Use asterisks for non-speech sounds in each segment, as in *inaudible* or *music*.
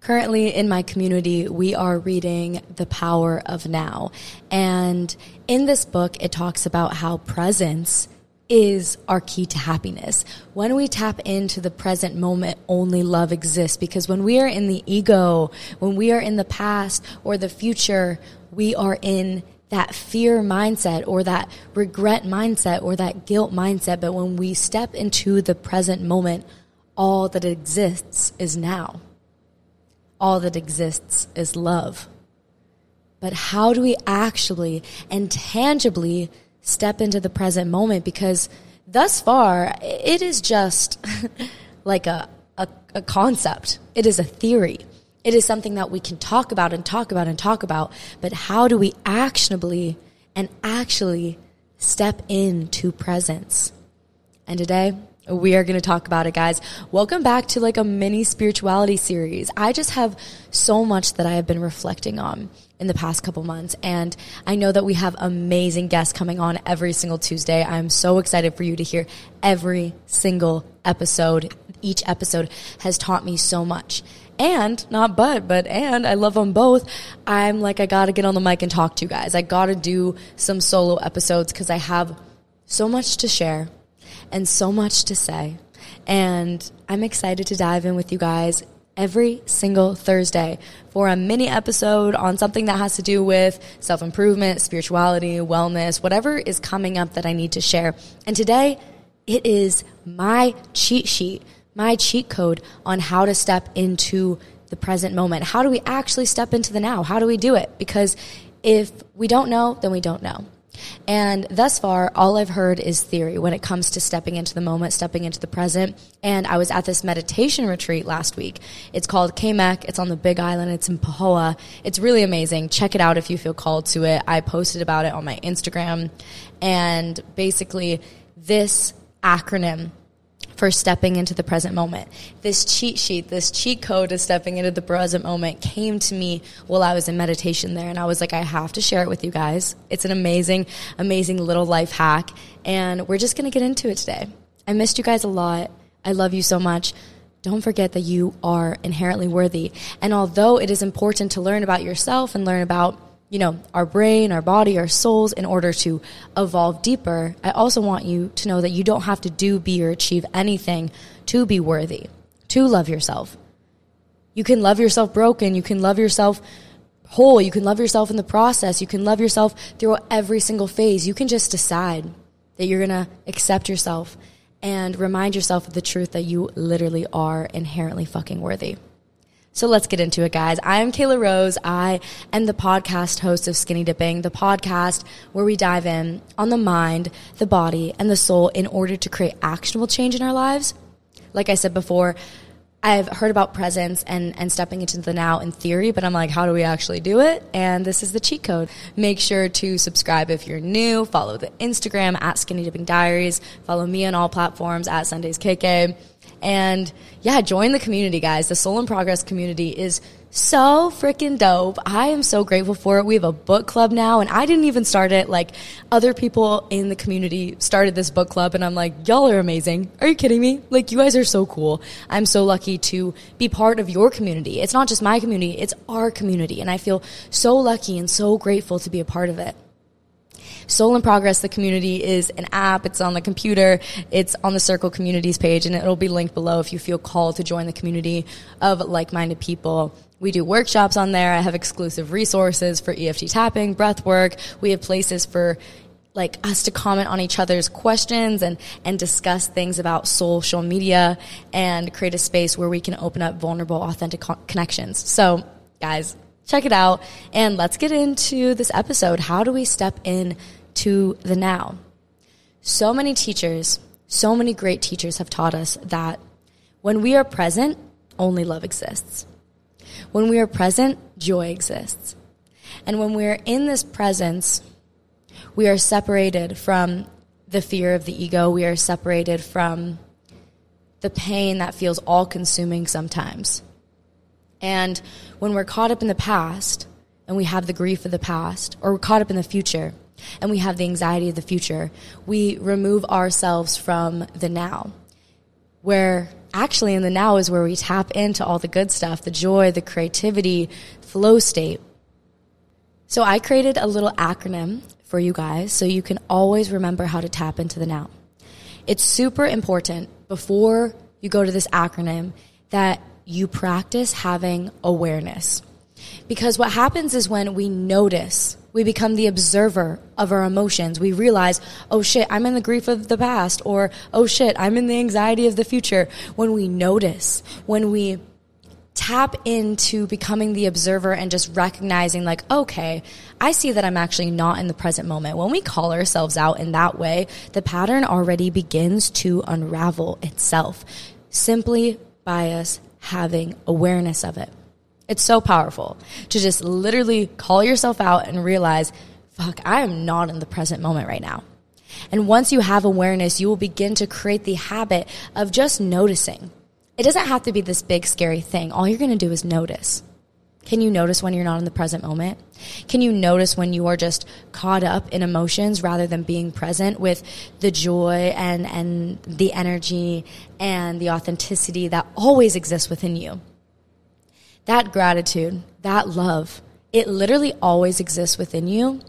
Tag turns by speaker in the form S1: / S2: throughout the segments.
S1: Currently in my community, we are reading The Power of Now. And in this book, it talks about how presence is our key to happiness. When we tap into the present moment, only love exists because when we are in the ego, when we are in the past or the future, we are in that fear mindset or that regret mindset or that guilt mindset. But when we step into the present moment, all that exists is now all that exists is love. But how do we actually and tangibly step into the present moment? Because thus far, it is just *laughs* like a, a, a, concept. It is a theory. It is something that we can talk about and talk about and talk about. But how do we actionably and actually step into presence? And today, we are going to talk about it, guys. Welcome back to like a mini spirituality series. I just have so much that I have been reflecting on in the past couple months. And I know that we have amazing guests coming on every single Tuesday. I'm so excited for you to hear every single episode. Each episode has taught me so much. And not but, but and I love them both. I'm like, I gotta get on the mic and talk to you guys. I gotta do some solo episodes because I have so much to share and so much to say. And I'm excited to dive in with you guys every single Thursday for a mini episode on something that has to do with self improvement, spirituality, wellness, whatever is coming up that I need to share. And today, it is my cheat sheet, my cheat code on how to step into the present moment. How do we actually step into the now? How do we do it? Because if we don't know, then we don't know. And thus far, all I've heard is theory when it comes to stepping into the moment, stepping into the present. And I was at this meditation retreat last week. It's called Kamek. It's on the Big Island. It's in Pahoa. It's really amazing. Check it out if you feel called to it. I posted about it on my Instagram. And basically, this acronym for stepping into the present moment. This cheat sheet, this cheat code of stepping into the present moment came to me while I was in meditation there. And I was like, I have to share it with you guys. It's an amazing, amazing little life hack. And we're just going to get into it today. I missed you guys a lot. I love you so much. Don't forget that you are inherently worthy. And although it is important to learn about yourself and learn about you know, our brain, our body, our souls in order to evolve deeper, I also want you to know that you don't have to do, be, or achieve anything to be worthy, to love yourself. You can love yourself broken. You can love yourself whole. You can love yourself in the process. You can love yourself through every single phase. You can just decide that you're going to accept yourself and remind yourself of the truth that you literally are inherently fucking worthy. So let's get into it, guys. I am Kayla Rose. I am the podcast host of Skinny Dipping, the podcast where we dive in on the mind, the body, and the soul in order to create actionable change in our lives. Like I said before, I've heard about presence and, and stepping into the now in theory, but I'm like, how do we actually do it? And this is the cheat code. Make sure to subscribe if you're new. Follow the Instagram at Skinny Dipping Diaries. Follow me on all platforms at Sundazed KK And yeah, join the community, guys. The Soul in Progress community is so freaking dope. I am so grateful for it. We have a book club now, and I didn't even start it. Like, other people in the community started this book club, and I'm like, y'all are amazing. Are you kidding me? Like, you guys are so cool. I'm so lucky to be part of your community. It's not just my community, it's our community, and I feel so lucky and so grateful to be a part of it. Soul in Progress, the community is an app. It's on the computer. It's on the Circle Communities page, and it'll be linked below if you feel called to join the community of like-minded people. We do workshops on there. I have exclusive resources for EFT tapping, breath work. We have places for like us to comment on each other's questions and and discuss things about social media and create a space where we can open up vulnerable authentic co- connections. So, guys, check it out and let's get into this episode. How do we step in to the now. So many teachers, so many great teachers have taught us that when we are present, only love exists. When we are present, joy exists. And when we are in this presence, we are separated from the fear of the ego. We are separated from the pain that feels all consuming sometimes. And when we're caught up in the past and we have the grief of the past, or we're caught up in the future and we have the anxiety of the future, we remove ourselves from the now. Where actually in the now is where we tap into all the good stuff, the joy, the creativity, flow state. So I created a little acronym for you guys so you can always remember how to tap into the now. It's super important before you go to this acronym that you practice having awareness. Because what happens is when we notice we become the observer of our emotions. We realize, oh shit, I'm in the grief of the past, or oh shit, I'm in the anxiety of the future. When we notice, when we tap into becoming the observer and just recognizing, like, okay, I see that I'm actually not in the present moment. When we call ourselves out in that way, the pattern already begins to unravel itself simply by us having awareness of it. It's so powerful to just literally call yourself out and realize, fuck, I am not in the present moment right now. And once you have awareness, you will begin to create the habit of just noticing. It doesn't have to be this big, scary thing. All you're going to do is notice. Can you notice when you're not in the present moment? Can you notice when you are just caught up in emotions rather than being present with the joy and, and the energy and the authenticity that always exists within you? that gratitude, that love, it literally always exists within you.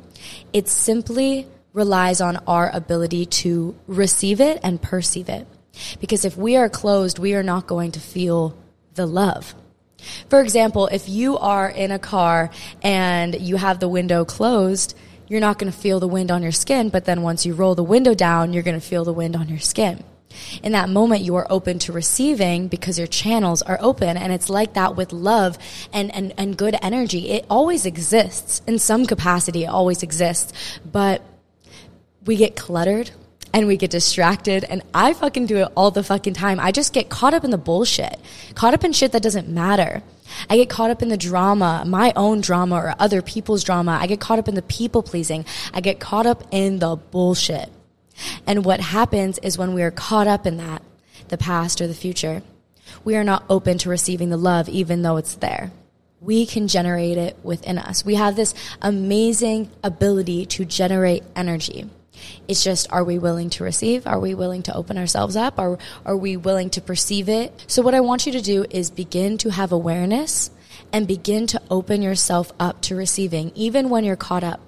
S1: It simply relies on our ability to receive it and perceive it. Because if we are closed, we are not going to feel the love. For example, if you are in a car and you have the window closed, you're not going to feel the wind on your skin, but then once you roll the window down, you're going to feel the wind on your skin. In that moment, you are open to receiving because your channels are open. And it's like that with love and, and, and good energy. It always exists in some capacity. It always exists, but we get cluttered and we get distracted. And I fucking do it all the fucking time. I just get caught up in the bullshit, caught up in shit that doesn't matter. I get caught up in the drama, my own drama or other people's drama. I get caught up in the people pleasing. I get caught up in the bullshit. And what happens is when we are caught up in that, the past or the future, we are not open to receiving the love even though it's there. We can generate it within us. We have this amazing ability to generate energy. It's just, are we willing to receive? Are we willing to open ourselves up? Are, are we willing to perceive it? So, what I want you to do is begin to have awareness and begin to open yourself up to receiving, even when you're caught up.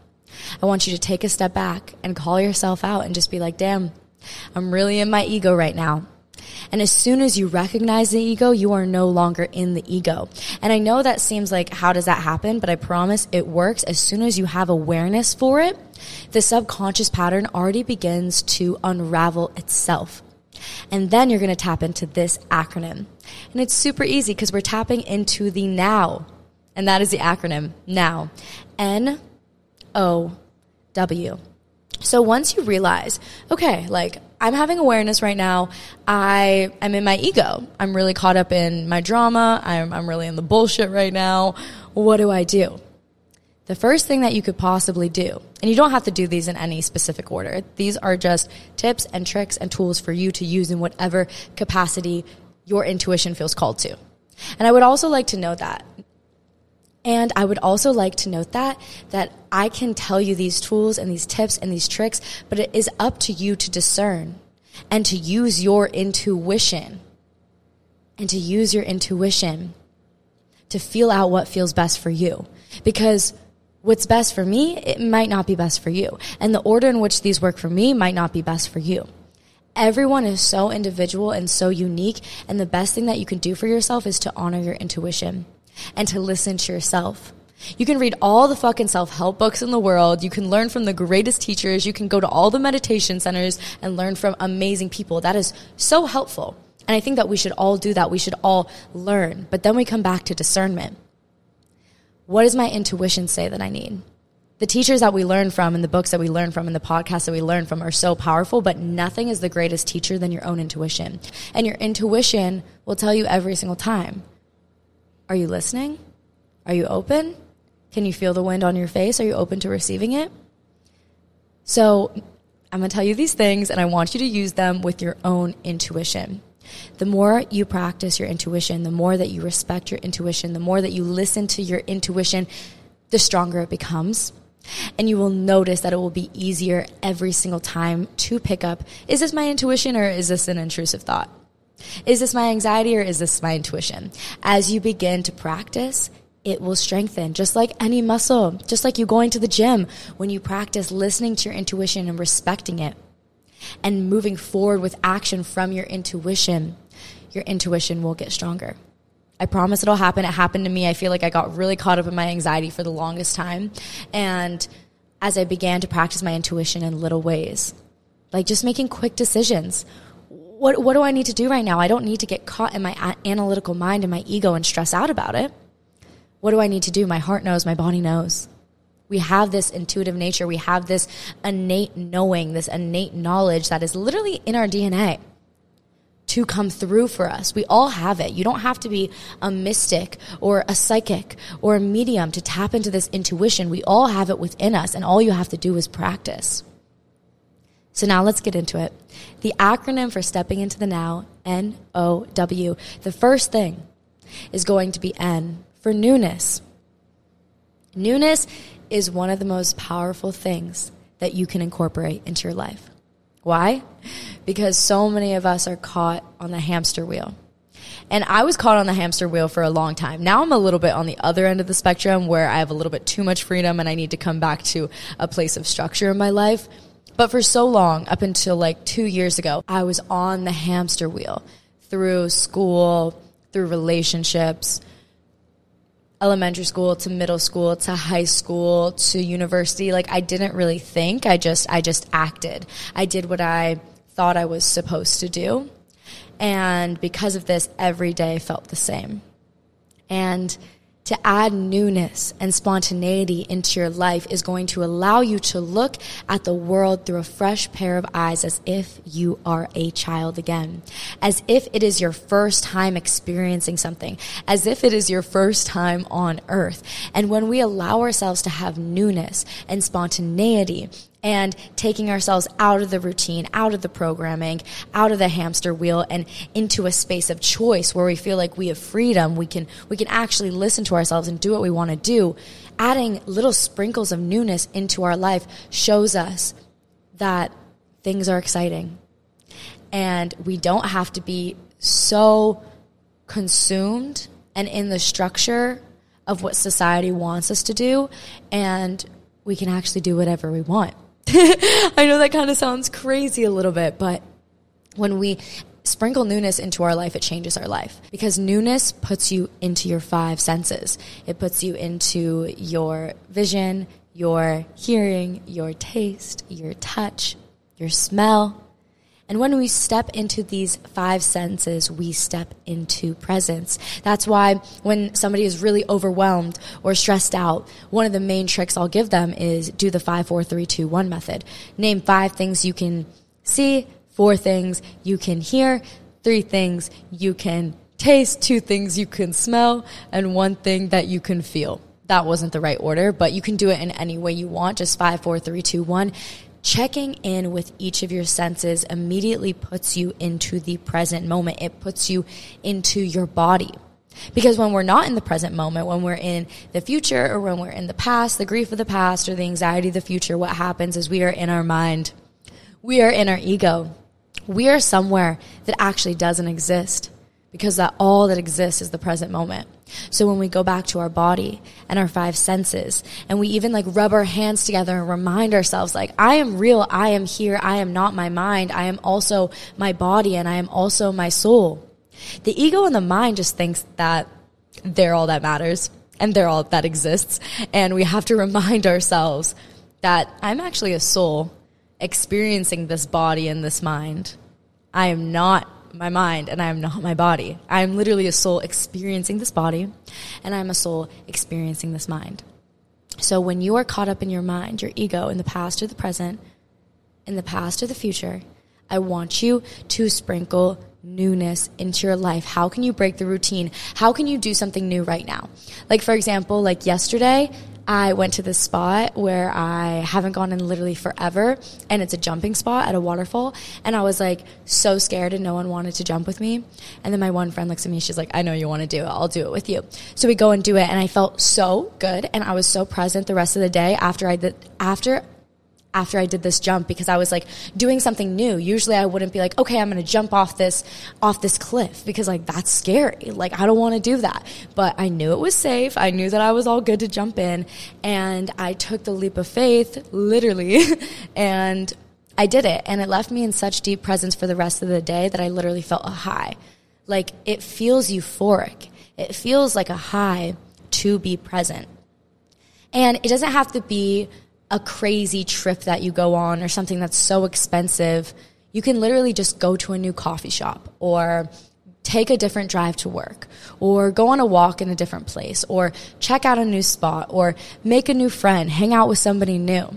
S1: I want you to take a step back and call yourself out and just be like, damn, I'm really in my ego right now. And as soon as you recognize the ego, you are no longer in the ego. And I know that seems like, how does that happen? But I promise it works. As soon as you have awareness for it, the subconscious pattern already begins to unravel itself. And then you're going to tap into this acronym. And it's super easy because we're tapping into the now. And that is the acronym now. N O W. So once you realize, okay, like I'm having awareness right now, I am in my ego. I'm really caught up in my drama. I'm, I'm really in the bullshit right now. What do I do? The first thing that you could possibly do, and you don't have to do these in any specific order. These are just tips and tricks and tools for you to use in whatever capacity your intuition feels called to. And I would also like to know that. And I would also like to note that that I can tell you these tools and these tips and these tricks, but it is up to you to discern and to use your intuition and to use your intuition to feel out what feels best for you. Because what's best for me, it might not be best for you. And the order in which these work for me might not be best for you. Everyone is so individual and so unique. And the best thing that you can do for yourself is to honor your intuition and to listen to yourself. You can read all the fucking self help books in the world. You can learn from the greatest teachers. You can go to all the meditation centers and learn from amazing people. That is so helpful. And I think that we should all do that. We should all learn. But then we come back to discernment. What does my intuition say that I need? The teachers that we learn from and the books that we learn from and the podcasts that we learn from are so powerful, but nothing is the greatest teacher than your own intuition. And your intuition will tell you every single time. Are you listening? Are you open? Can you feel the wind on your face? Are you open to receiving it? So I'm going to tell you these things and I want you to use them with your own intuition. The more you practice your intuition, the more that you respect your intuition, the more that you listen to your intuition, the stronger it becomes. And you will notice that it will be easier every single time to pick up is this my intuition or is this an intrusive thought? Is this my anxiety or is this my intuition? As you begin to practice, it will strengthen just like any muscle, just like you going to the gym. When you practice listening to your intuition and respecting it, and moving forward with action from your intuition, your intuition will get stronger. I promise it'll happen. It happened to me. I feel like I got really caught up in my anxiety for the longest time. And as I began to practice my intuition in little ways, like just making quick decisions. What, what do I need to do right now? I don't need to get caught in my analytical mind and my ego and stress out about it. What do I need to do? My heart knows, my body knows. We have this intuitive nature. We have this innate knowing, this innate knowledge that is literally in our DNA to come through for us. We all have it. You don't have to be a mystic or a psychic or a medium to tap into this intuition. We all have it within us, and all you have to do is practice. So now let's get into it. The acronym for stepping into the now, N O W. The first thing is going to be N for newness. Newness is one of the most powerful things that you can incorporate into your life. Why? Because so many of us are caught on the hamster wheel. And I was caught on the hamster wheel for a long time. Now I'm a little bit on the other end of the spectrum where I have a little bit too much freedom and I need to come back to a place of structure in my life. But for so long, up until like two years ago, I was on the hamster wheel through school, through relationships, elementary school to middle school to high school to university like i didn't really think. I just i just acted. I did what i thought i was supposed to do. And because of this every day felt the same. And to add newness and spontaneity into your life is going to allow you to look at the world through a fresh pair of eyes as if you are a child again, as if it is your first time experiencing something, as if it is your first time on earth. And when we allow ourselves to have newness and spontaneity and taking ourselves out of the routine, out of the programming, out of the hamster wheel and into a space of choice where we feel like we have freedom. We can, we can actually listen to ourselves and do what we want to do. Adding little sprinkles of newness into our life shows us that things are exciting and we don't have to be so consumed and in the structure of what society wants us to do and we can actually do whatever we want. *laughs* I know that kind of sounds crazy a little bit, but when we sprinkle newness into our life, it changes our life because newness puts you into your five senses. It puts you into your vision, your hearing, your taste, your touch, your smell, and when we step into these five senses, we step into presence. That's why when somebody is really overwhelmed or stressed out, one of the main tricks I'll give them is do the five, four, three, two, one method. Name five things you can see, four things you can hear, three things you can taste, two things you can smell, and one thing that you can feel. That wasn't the right order, but you can do it in any way you want. Just five, four, three, two, one checking in with each of your senses immediately puts you into the present moment. It puts you into your body. Because when we're not in the present moment, when we're in the future or when we're in the past, the grief of the past or the anxiety of the future, what happens is we are in our mind. We are in our ego. We are somewhere that actually doesn't exist because that all that exists is the present moment. So when we go back to our body and our five senses and we even like rub our hands together and remind ourselves like I am real, I am here, I am not my mind, I am also my body and I am also my soul. The ego and the mind just thinks that they're all that matters and they're all that exists. And we have to remind ourselves that I'm actually a soul experiencing this body and this mind. I am not my mind and I am not my body. I am literally a soul experiencing this body and I'm a soul experiencing this mind. So when you are caught up in your mind, your ego, in the past or the present, in the past or the future, I want you to sprinkle newness into your life? How can you break the routine? How can you do something new right now? Like, for example, like yesterday, I went to this spot where I haven't gone in literally forever, and it's a jumping spot at a waterfall. And I was like so scared, and no one wanted to jump with me. And then my one friend looks at me, she's like, I know you want to do it, I'll do it with you. So we go and do it, and I felt so good, and I was so present the rest of the day after I did, after after I did this jump because I was like doing something new. Usually I wouldn't be like, okay, I'm going to jump off this, off this cliff because like that's scary. Like I don't want to do that. But I knew it was safe. I knew that I was all good to jump in and I took the leap of faith literally *laughs* and I did it and it left me in such deep presence for the rest of the day that I literally felt a high. Like it feels euphoric. It feels like a high to be present. And it doesn't have to be a crazy trip that you go on or something that's so expensive, you can literally just go to a new coffee shop or take a different drive to work or go on a walk in a different place or check out a new spot or make a new friend, hang out with somebody new.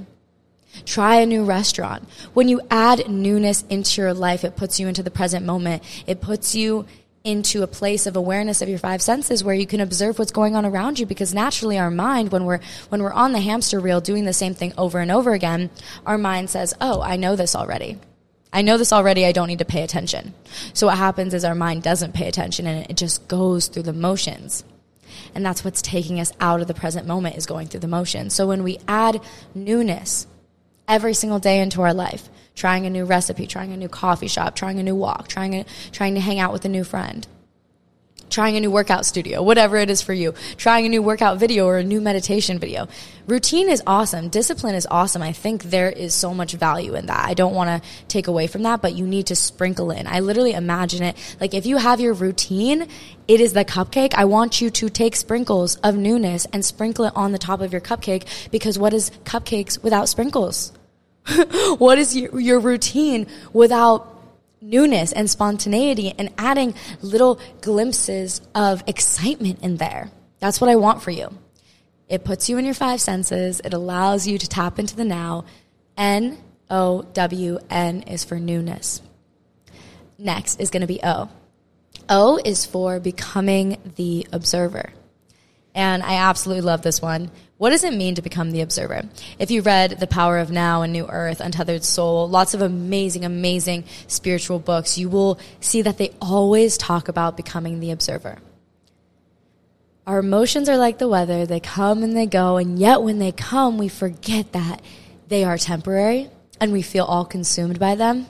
S1: Try a new restaurant. When you add newness into your life, it puts you into the present moment. It puts you into a place of awareness of your five senses where you can observe what's going on around you because naturally our mind when we're when we're on the hamster wheel doing the same thing over and over again our mind says oh i know this already. I know this already. I don't need to pay attention. So what happens is our mind doesn't pay attention and it just goes through the motions. And that's what's taking us out of the present moment is going through the motions. So when we add newness every single day into our life. Trying a new recipe, trying a new coffee shop, trying a new walk, trying a, trying to hang out with a new friend, trying a new workout studio, whatever it is for you, trying a new workout video or a new meditation video. Routine is awesome. Discipline is awesome. I think there is so much value in that. I don't want to take away from that, but you need to sprinkle in. I literally imagine it like if you have your routine, it is the cupcake. I want you to take sprinkles of newness and sprinkle it on the top of your cupcake because what is cupcakes without sprinkles? *laughs* what is your, routine without newness and spontaneity and adding little glimpses of excitement in there? That's what I want for you. It puts you in your five senses. It allows you to tap into the now. N O W N is for newness. Next is going to be O. O is for becoming the observer. And I absolutely love this one. What does it mean to become the observer? If you read The Power of Now and New Earth, Untethered Soul, lots of amazing, amazing spiritual books, you will see that they always talk about becoming the observer. Our emotions are like the weather, they come and they go, and yet when they come, we forget that they are temporary and we feel all consumed by them.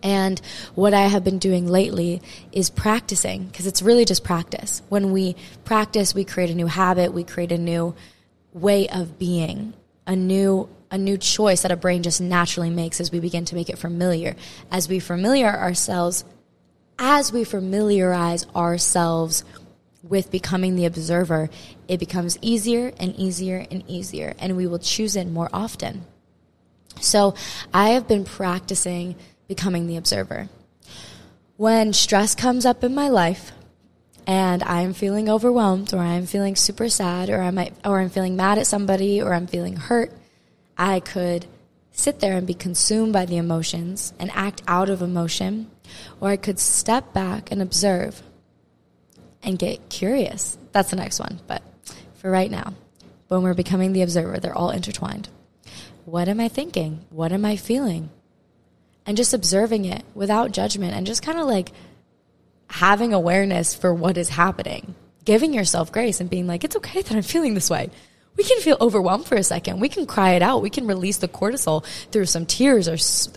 S1: And what I have been doing lately is practicing because it's really just practice. When we practice, we create a new habit, we create a new way of being, a new a new choice that a brain just naturally makes as we begin to make it familiar. As we familiar ourselves as we familiarize ourselves with becoming the observer, it becomes easier and easier and easier, and we will choose it more often. So I have been practicing becoming the observer. When stress comes up in my life and I'm feeling overwhelmed or I'm feeling super sad or I might or I'm feeling mad at somebody or I'm feeling hurt, I could sit there and be consumed by the emotions and act out of emotion or I could step back and observe and get curious. That's the next one, but for right now, when we're becoming the observer, they're all intertwined. what am I thinking? What am I feeling? And just observing it without judgment and just kind of like having awareness for what is happening, giving yourself grace and being like, it's okay that I'm feeling this way. We can feel overwhelmed for a second. We can cry it out. We can release the cortisol through some tears or,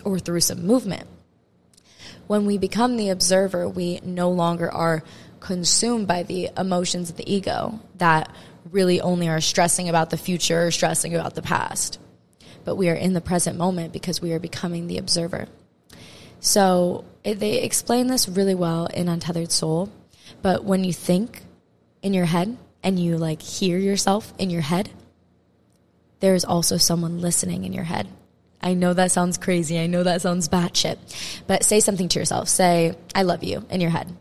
S1: or through some movement. When we become the observer, we no longer are consumed by the emotions of the ego that really only are stressing about the future, or stressing about the past. But we are in the present moment because we are becoming the observer. So it, they explain this really well in Untethered Soul. But when you think in your head and you like hear yourself in your head, there is also someone listening in your head. I know that sounds crazy. I know that sounds batshit. But say something to yourself. Say, I love you in your head.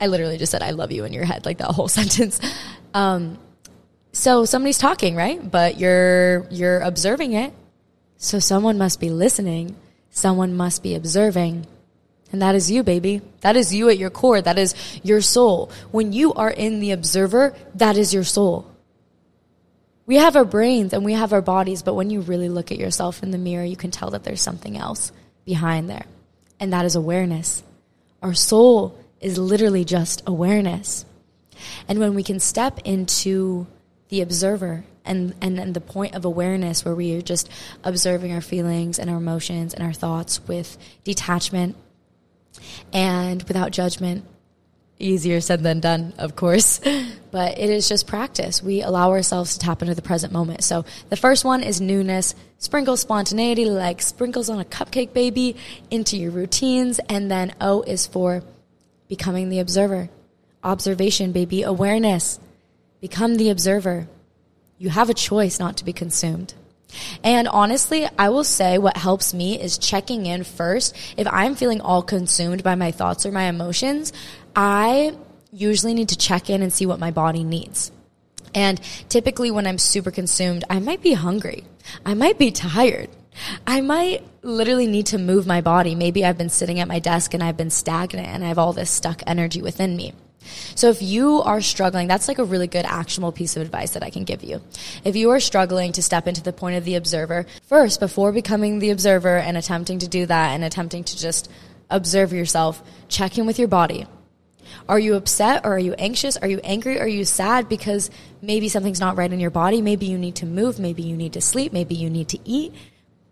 S1: I literally just said, I love you in your head, like that whole *laughs* sentence. Um, so somebody's talking, right? But you're, you're observing it. So someone must be listening. Someone must be observing. And that is you, baby. That is you at your core. That is your soul. When you are in the observer, that is your soul. We have our brains and we have our bodies, but when you really look at yourself in the mirror, you can tell that there's something else behind there. And that is awareness. Our soul is literally just awareness. And when we can step into the observer and, and, and the point of awareness where we are just observing our feelings and our emotions and our thoughts with detachment and without judgment, easier said than done, of course, *laughs* but it is just practice. We allow ourselves to tap into the present moment. So the first one is newness. Sprinkle spontaneity like sprinkles on a cupcake baby into your routines. And then O is for becoming the observer. Observation, baby. Awareness. Become the observer. You have a choice not to be consumed. And honestly, I will say what helps me is checking in first. If I'm feeling all consumed by my thoughts or my emotions, I usually need to check in and see what my body needs. And typically when I'm super consumed, I might be hungry. I might be tired. I might literally need to move my body. Maybe I've been sitting at my desk and I've been stagnant and I have all this stuck energy within me. So if you are struggling, that's like a really good actionable piece of advice that I can give you. If you are struggling to step into the point of the observer, first, before becoming the observer and attempting to do that and attempting to just observe yourself, check in with your body. Are you upset or are you anxious? Are you angry? Are you sad because maybe something's not right in your body? Maybe you need to move. Maybe you need to sleep. Maybe you need to eat.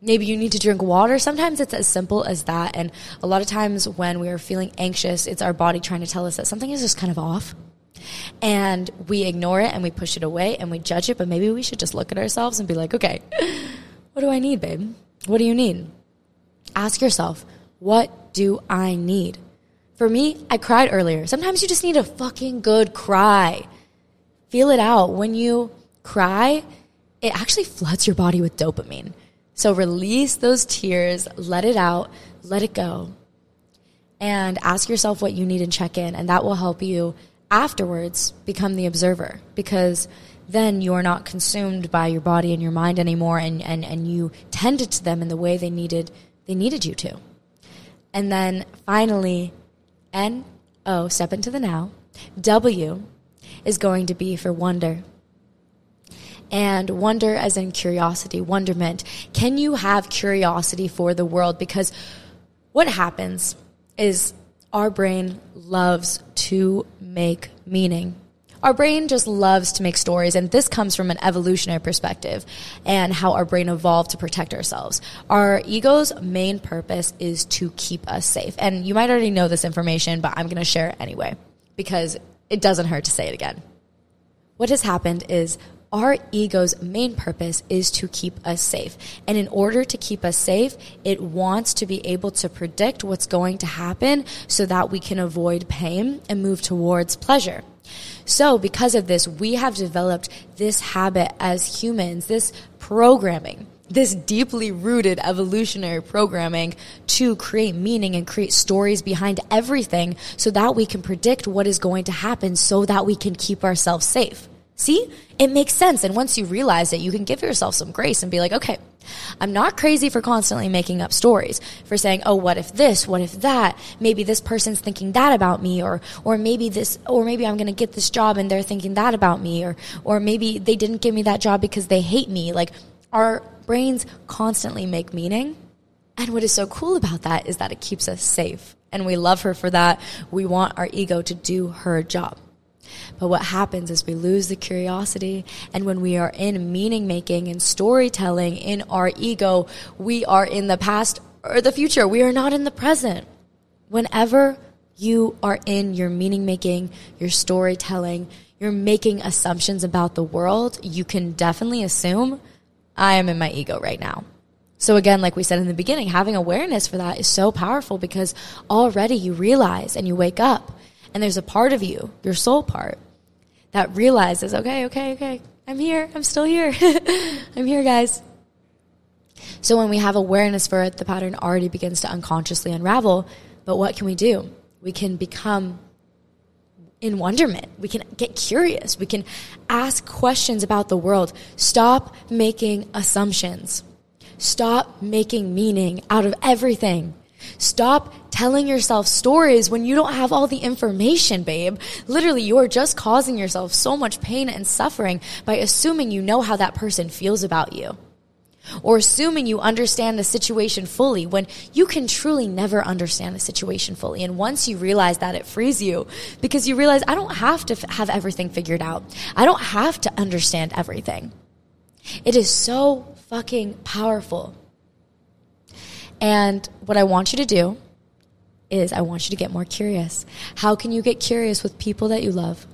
S1: Maybe you need to drink water. Sometimes it's as simple as that. And a lot of times when we are feeling anxious, it's our body trying to tell us that something is just kind of off. And we ignore it and we push it away and we judge it. But maybe we should just look at ourselves and be like, okay, *gasps* what do I need, babe? What do you need? Ask yourself, what do I need? For me, I cried earlier. Sometimes you just need a fucking good cry. Feel it out. When you cry, it actually floods your body with dopamine. So release those tears, let it out, let it go. And ask yourself what you need and check in. And that will help you afterwards become the observer because then you are not consumed by your body and your mind anymore and, and, and you tended to them in the way they needed they needed you to. And then finally, N O, step into the now. W is going to be for wonder and wonder as in curiosity, wonderment. Can you have curiosity for the world? Because what happens is our brain loves to make meaning. Our brain just loves to make stories, and this comes from an evolutionary perspective and how our brain evolved to protect ourselves. Our ego's main purpose is to keep us safe. And you might already know this information, but I'm going to share it anyway because it doesn't hurt to say it again. What has happened is our ego's main purpose is to keep us safe. And in order to keep us safe, it wants to be able to predict what's going to happen so that we can avoid pain and move towards pleasure. So because of this, we have developed this habit as humans, this programming, this deeply rooted evolutionary programming to create meaning and create stories behind everything so that we can predict what is going to happen so that we can keep ourselves safe. See, it makes sense. And once you realize it, you can give yourself some grace and be like, okay, I'm not crazy for constantly making up stories, for saying, oh, what if this, what if that? Maybe this person's thinking that about me, or, or maybe this, or maybe I'm going to get this job and they're thinking that about me, or, or maybe they didn't give me that job because they hate me. Like, our brains constantly make meaning. And what is so cool about that is that it keeps us safe. And we love her for that. We want our ego to do her job. But what happens is we lose the curiosity. And when we are in meaning making and storytelling in our ego, we are in the past or the future. We are not in the present. Whenever you are in your meaning making, your storytelling, you're making assumptions about the world, you can definitely assume I am in my ego right now. So again, like we said in the beginning, having awareness for that is so powerful because already you realize and you wake up and there's a part of you, your soul part, that realizes, okay, okay, okay, I'm here. I'm still here. *laughs* I'm here, guys. So when we have awareness for it, the pattern already begins to unconsciously unravel. But what can we do? We can become in wonderment. We can get curious. We can ask questions about the world. Stop making assumptions. Stop making meaning out of everything. Stop telling yourself stories when you don't have all the information, babe. Literally, you are just causing yourself so much pain and suffering by assuming you know how that person feels about you. Or assuming you understand the situation fully when you can truly never understand the situation fully. And once you realize that, it frees you because you realize I don't have to f- have everything figured out. I don't have to understand everything. It is so fucking powerful. And what I want you to do is I want you to get more curious. How can you get curious with people that you love?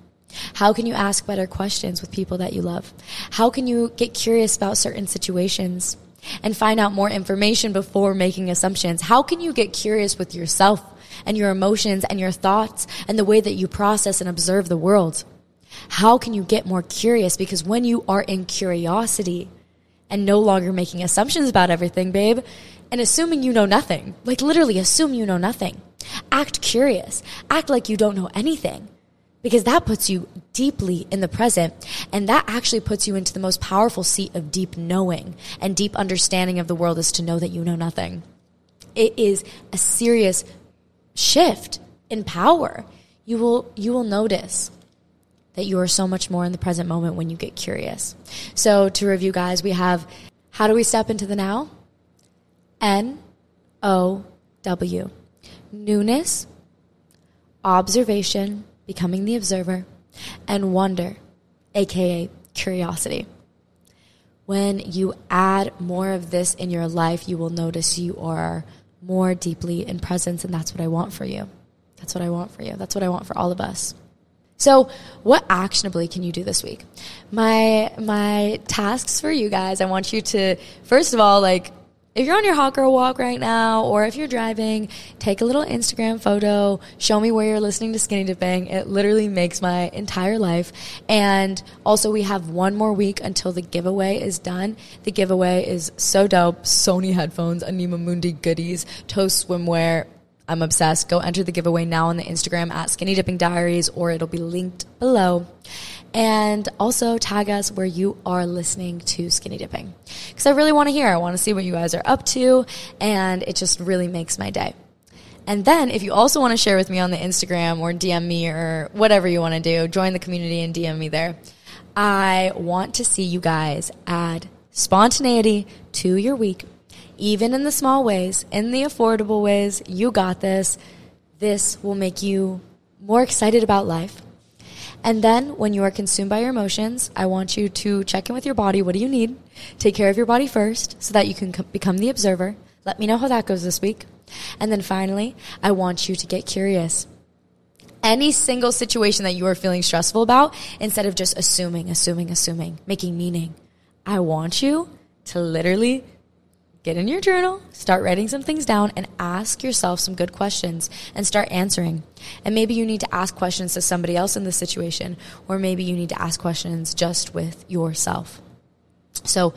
S1: How can you ask better questions with people that you love? How can you get curious about certain situations and find out more information before making assumptions? How can you get curious with yourself and your emotions and your thoughts and the way that you process and observe the world? How can you get more curious? Because when you are in curiosity and no longer making assumptions about everything, babe, and assuming you know nothing. Like literally assume you know nothing. Act curious. Act like you don't know anything because that puts you deeply in the present and that actually puts you into the most powerful seat of deep knowing and deep understanding of the world is to know that you know nothing. It is a serious shift in power. You will, you will notice that you are so much more in the present moment when you get curious. So to review guys, we have how do we step into the now? N O W. Newness, observation, becoming the observer, and wonder, aka curiosity. When you add more of this in your life, you will notice you are more deeply in presence, and that's what I want for you. That's what I want for you. That's what I want for all of us. So, what actionably can you do this week? My my tasks for you guys, I want you to first of all like if you're on your hot girl walk right now, or if you're driving, take a little Instagram photo, show me where you're listening to Skinny Dipping. It literally makes my entire life. And also, we have one more week until the giveaway is done. The giveaway is so dope. Sony headphones, Anima Mundi goodies, Toast swimwear. I'm obsessed. Go enter the giveaway now on the Instagram at Skinny Dipping Diaries, or it'll be linked below. And also tag us where you are listening to Skinny Dipping. Because I really want to hear. I want to see what you guys are up to. And it just really makes my day. And then if you also want to share with me on the Instagram or DM me or whatever you want to do, join the community and DM me there. I want to see you guys add spontaneity to your week, even in the small ways, in the affordable ways. You got this. This will make you more excited about life and then when you are consumed by your emotions, I want you to check in with your body. What do you need? Take care of your body first so that you can become the observer. Let me know how that goes this week. And then finally, I want you to get curious. Any single situation that you are feeling stressful about, instead of just assuming, assuming, assuming, making meaning, I want you to literally get in your journal, start writing some things down, and ask yourself some good questions and start answering. And maybe you need to ask questions to somebody else in the situation, or maybe you need to ask questions just with yourself. So,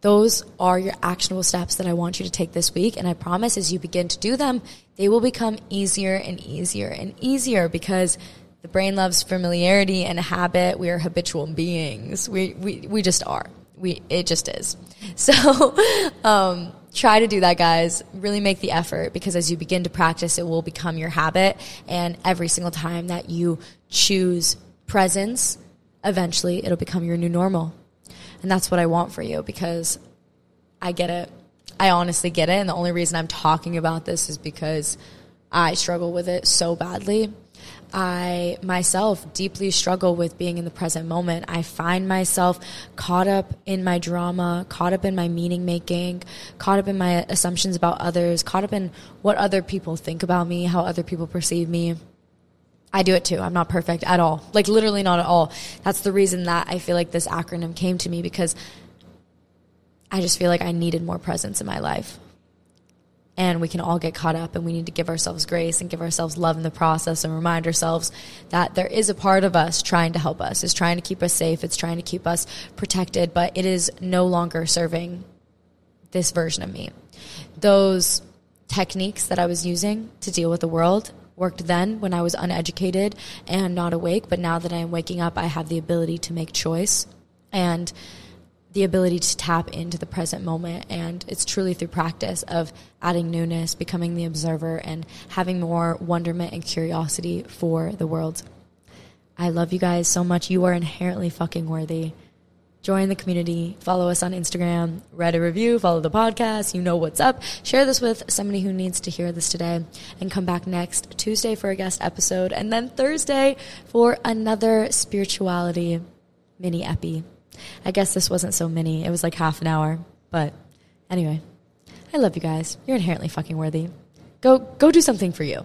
S1: those are your actionable steps that I want you to take this week. And I promise as you begin to do them, they will become easier and easier and easier because the brain loves familiarity and habit. We are habitual beings. We, we, we just are. We it just is. *laughs* So um, try to do that, guys. Really make the effort because as you begin to practice, it will become your habit. And every single time that you choose presence, eventually it'll become your new normal. And that's what I want for you because I get it. I honestly get it. And the only reason I'm talking about this is because I struggle with it so badly. I myself deeply struggle with being in the present moment. I find myself caught up in my drama, caught up in my meaning making, caught up in my assumptions about others, caught up in what other people think about me, how other people perceive me. I do it too. I'm not perfect at all. Like literally not at all. That's the reason that I feel like this acronym came to me because I just feel like I needed more presence in my life and we can all get caught up and we need to give ourselves grace and give ourselves love in the process and remind ourselves that there is a part of us trying to help us. It's trying to keep us safe. It's trying to keep us protected but it is no longer serving this version of me. Those techniques that i was using to deal with the world worked then when i was uneducated and not awake but now that i am waking up i have the ability to make choice. And the ability to tap into the present moment. And it's truly through practice of adding newness, becoming the observer, and having more wonderment and curiosity for the world. I love you guys so much. You are inherently fucking worthy. Join the community, follow us on Instagram, write a review, follow the podcast. You know what's up. Share this with somebody who needs to hear this today. And come back next Tuesday for a guest episode, and then Thursday for another spirituality mini epi. I guess this wasn't so many. It was like half an hour. But anyway, I love you guys. You're inherently fucking worthy. Go go do something for you.